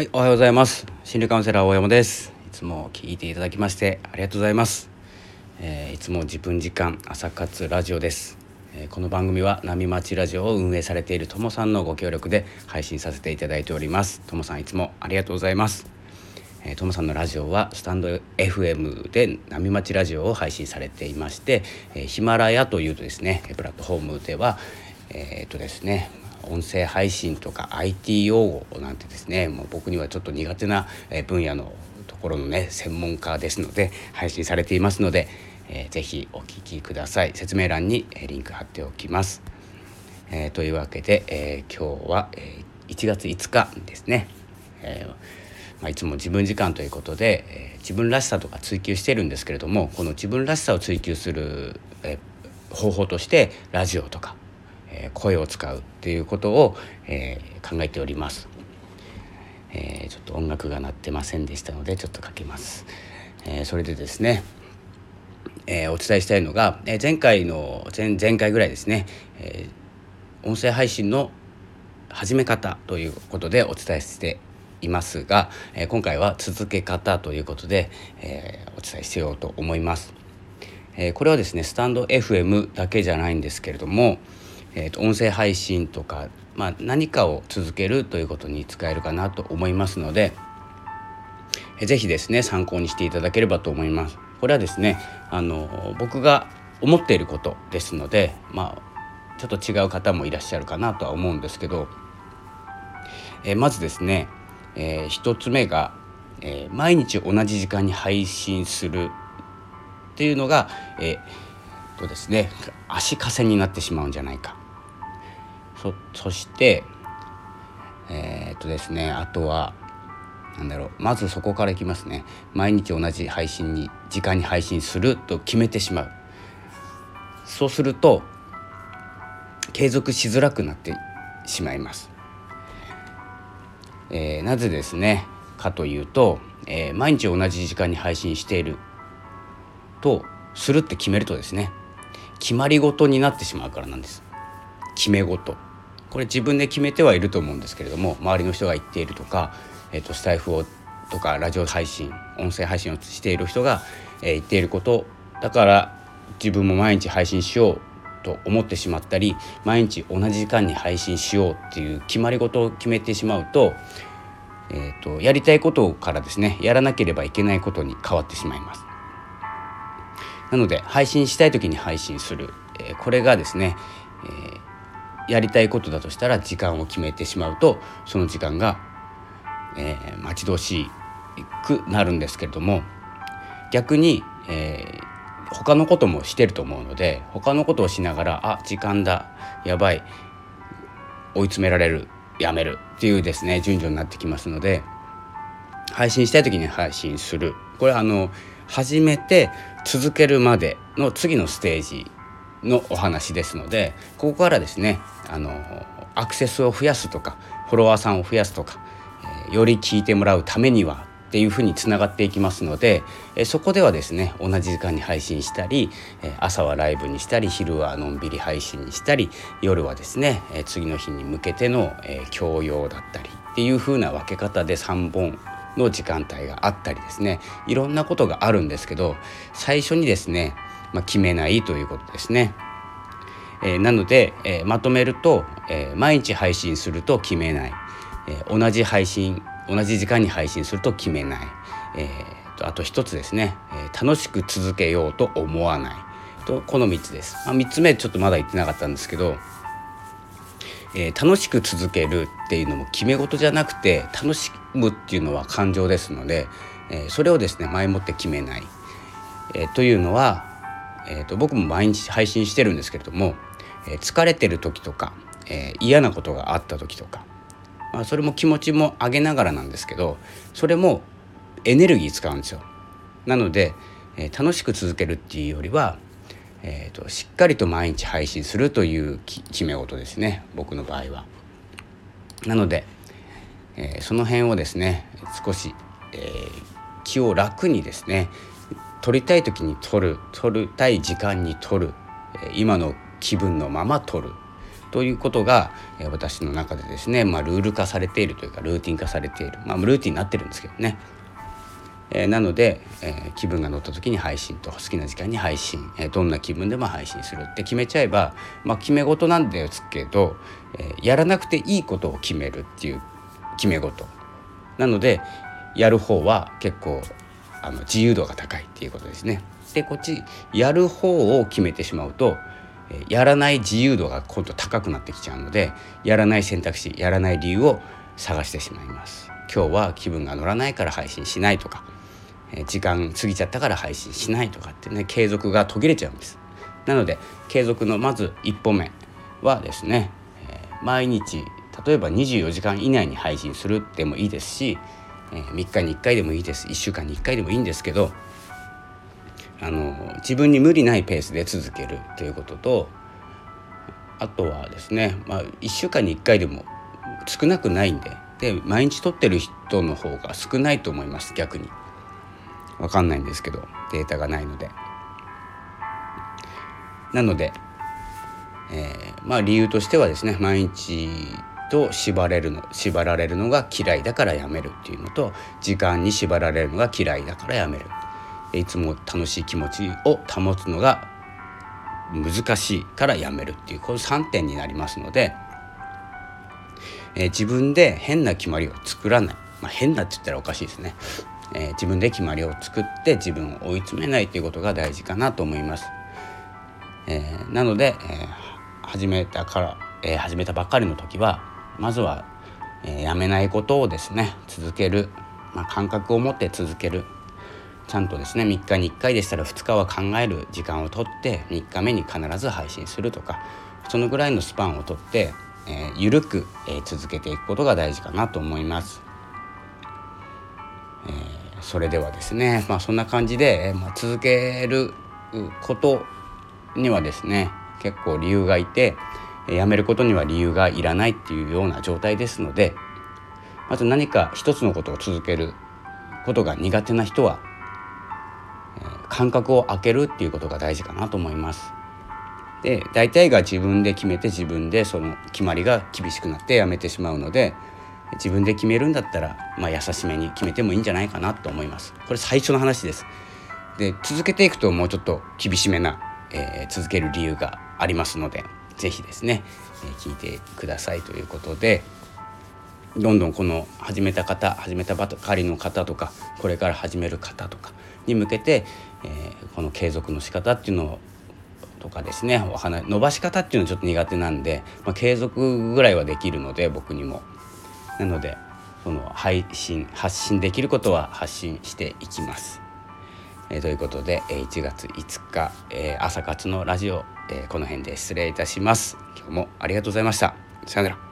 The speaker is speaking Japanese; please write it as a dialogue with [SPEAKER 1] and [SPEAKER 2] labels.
[SPEAKER 1] はい、おはようございます。心理カウンセラー大山です。いつも聞いていただきましてありがとうございます。えーいつも自分時間朝活ラジオです。えーこの番組は波町ラジオを運営されているともさんのご協力で配信させていただいております。ともさんいつもありがとうございます。えーともさんのラジオはスタンド FM で波町ラジオを配信されていまして、えーヒマラヤというとですねプラットフォームではえーっとですね音声配信とか IT 用語なんてですねもう僕にはちょっと苦手なえ分野のところのね専門家ですので配信されていますので、えーぜひお聞きください説明欄にえリンク貼っておきます。えーというわけで、えー今日は、えー1月5日ですね、えーまあ、いつも自分時間ということで、えー自分らしさとか追求してるんですけれどもこの自分らしさを追求する、えー方法としてラジオとか、え声を使うっていうことを、えー考えております。えーちょっと音楽が鳴ってませんでしたのでちょっとかけます。えーそれでですねえーお伝えしたいのが、えー前回の前前回ぐらいですね、えー音声配信の始め方ということでお伝えしていますが、えー今回は続け方ということで、えーお伝えしようと思います。えーこれはですねスタンド FM だけじゃないんですけれども、えーと音声配信とか、まあ、何かを続けるということに使えるかなと思いますので、えーぜひですね参考にしていただければと思います。これはですねあの僕が思っていることですのでまあちょっと違う方もいらっしゃるかなとは思うんですけど、えーまずですね、えー一つ目が、えー毎日同じ時間に配信するっていうのが、えーとですね足かせになってしまうんじゃないか。そそしてえーっとですねあとはなんだろうまずそこからいきますね。毎日同じ配信に時間に配信すると決めてしまう。そうすると継続しづらくなってしまいます、えーなぜですねかというと、えー毎日同じ時間に配信しているとするって決めるとですね決まり事になってしまうからなんです。決め事。これ自分で決めてはいると思うんですけれども周りの人が言っているとか、えー、とスタイフをとかラジオ配信音声配信をしている人が、えー言っていることだから自分も毎日配信しようと思ってしまったり毎日同じ時間に配信しようっていう決まり事を決めてしまうと,、えー、とやりたいことからですねやらなければいけないことに変わってしまいます。なので配信したい時に配信する、えーこれがですね、えーやりたいことだとしたら時間を決めてしまうとその時間が、えー待ち遠しくなるんですけれども逆に、えー他のこともしてると思うので他のことをしながらあ時間だやばい追い詰められるやめるっていうですね順序になってきますので配信したい時に配信する。これはあの始めて続けるまでの次のステージのお話ですのでここからですねあのアクセスを増やすとかフォロワーさんを増やすとか、えーより聞いてもらうためにはっていうふうにつながっていきますので、えそこではですね同じ時間に配信したり、え朝はライブにしたり昼はのんびり配信にしたり夜はですね、え次の日に向けての、えー教養だったりっていうふうな分け方で3本の時間帯があったりですねいろんなことがあるんですけど最初にですね、まあ、決めないということですね。えーなので、えーまとめると、えー毎日配信すると決めない、えー同じ配信同じ時間に配信すると決めない、えーとあと一つですね、えー楽しく続けようと思わない。とこの3つです、まあ、3つ目ちょっとまだ言ってなかったんですけど、えー楽しく続けるっていうのも決め事じゃなくて楽しむっていうのは感情ですので、えーそれをですね前もって決めない、えーというのは、えー、と僕も毎日配信してるんですけれども、えー疲れてる時とか、えー嫌なことがあった時とか、まあ、それも気持ちも上げながらなんですけどそれもエネルギー使うんですよ。なので、えー楽しく続けるっていうよりは、えー、としっかりと毎日配信するという決め事ですね僕の場合は。なので、えーその辺をですね少し、えー気を楽にですね取りたい時に取る取りたい時間に取る、今の気分のまま取るということが、私の中でですね、まあ、ルール化されているというかルーティン化されている、まあ、ルーティンになってるんですけどね。えー、なので、えー、気分が乗った時に配信と好きな時間に配信、えー、どんな気分でも配信するって決めちゃえば、まあ、決め事なんですけど、えー、やらなくていいことを決めるっていう決め事なのでやる方は結構あの自由度が高いっていうことですね。でこっちやる方を決めてしまうとやらない自由度が今度高くなってきちゃうのでやらない選択肢やらない理由を探してしまいます。今日は気分が乗らないから配信しないとか時間過ぎちゃったから配信しないとかってね継続が途切れちゃうんですなので継続のまず一歩目はですね、毎日例えば24時間以内に配信するでもいいですし、え3日に1回でもいいです。1週間に1回でもいいんですけどあの自分に無理ないペースで続けるということとあとはですね、まあ、1週間に1回でも少なくないんでで毎日撮ってる人の方が少ないと思います。逆に。分かんないんですけどデータがないので。なので、えー、まあ理由としてはですね毎日と縛れるの縛られるのが嫌いだからやめるっていうのと時間に縛られるのが嫌いだからやめる。いつも楽しい気持ちを保つのが難しいからやめるっていうこの3点になりますので、えー、自分で変な決まりを作らない、まあ、変なって言ったらおかしいですね。えー、自分で決まりを作って自分を追い詰めないということが大事かなと思います。えー、なので、えー、始めたから、え始めたばっかりの時はまずは、えやめないことをですね続ける、まあ、感覚を持って続けるちゃんとですね3日に1回でしたら2日は考える時間をとって3日目に必ず配信するとかそのぐらいのスパンをとって、えー、緩く、えー、続けていくことが大事かなと思います。えーそれではですね、まあ、そんな感じで、まあ、続けることにはですね結構理由がいてやめることには理由がいらないっていうような状態ですのでまず何か一つのことを続けることが苦手な人は感覚を開けるっていうことが大事かなと思います。で大体が自分で決めて自分でその決まりが厳しくなってやめてしまうので自分で決めるんだったら、まあ、優しめに決めてもいいんじゃないかなと思います。これ最初の話です。で続けていくともうちょっと厳しめな、えー、続ける理由がありますので。是非ですね、え、聞いてくださいということでどんどんこの始めた方始めたばかりの方とかこれから始める方とかに向けて、えー、この継続の仕方っていうのをとかですねお花伸ばし方っていうのはちょっと苦手なんで、まあ、継続ぐらいはできるので僕にも。なのでその配信発信できることは発信していきます。えー、ということで、え1月5日、えー、朝活のラジオ、えー、この辺で失礼いたします。今日もありがとうございました。さよなら。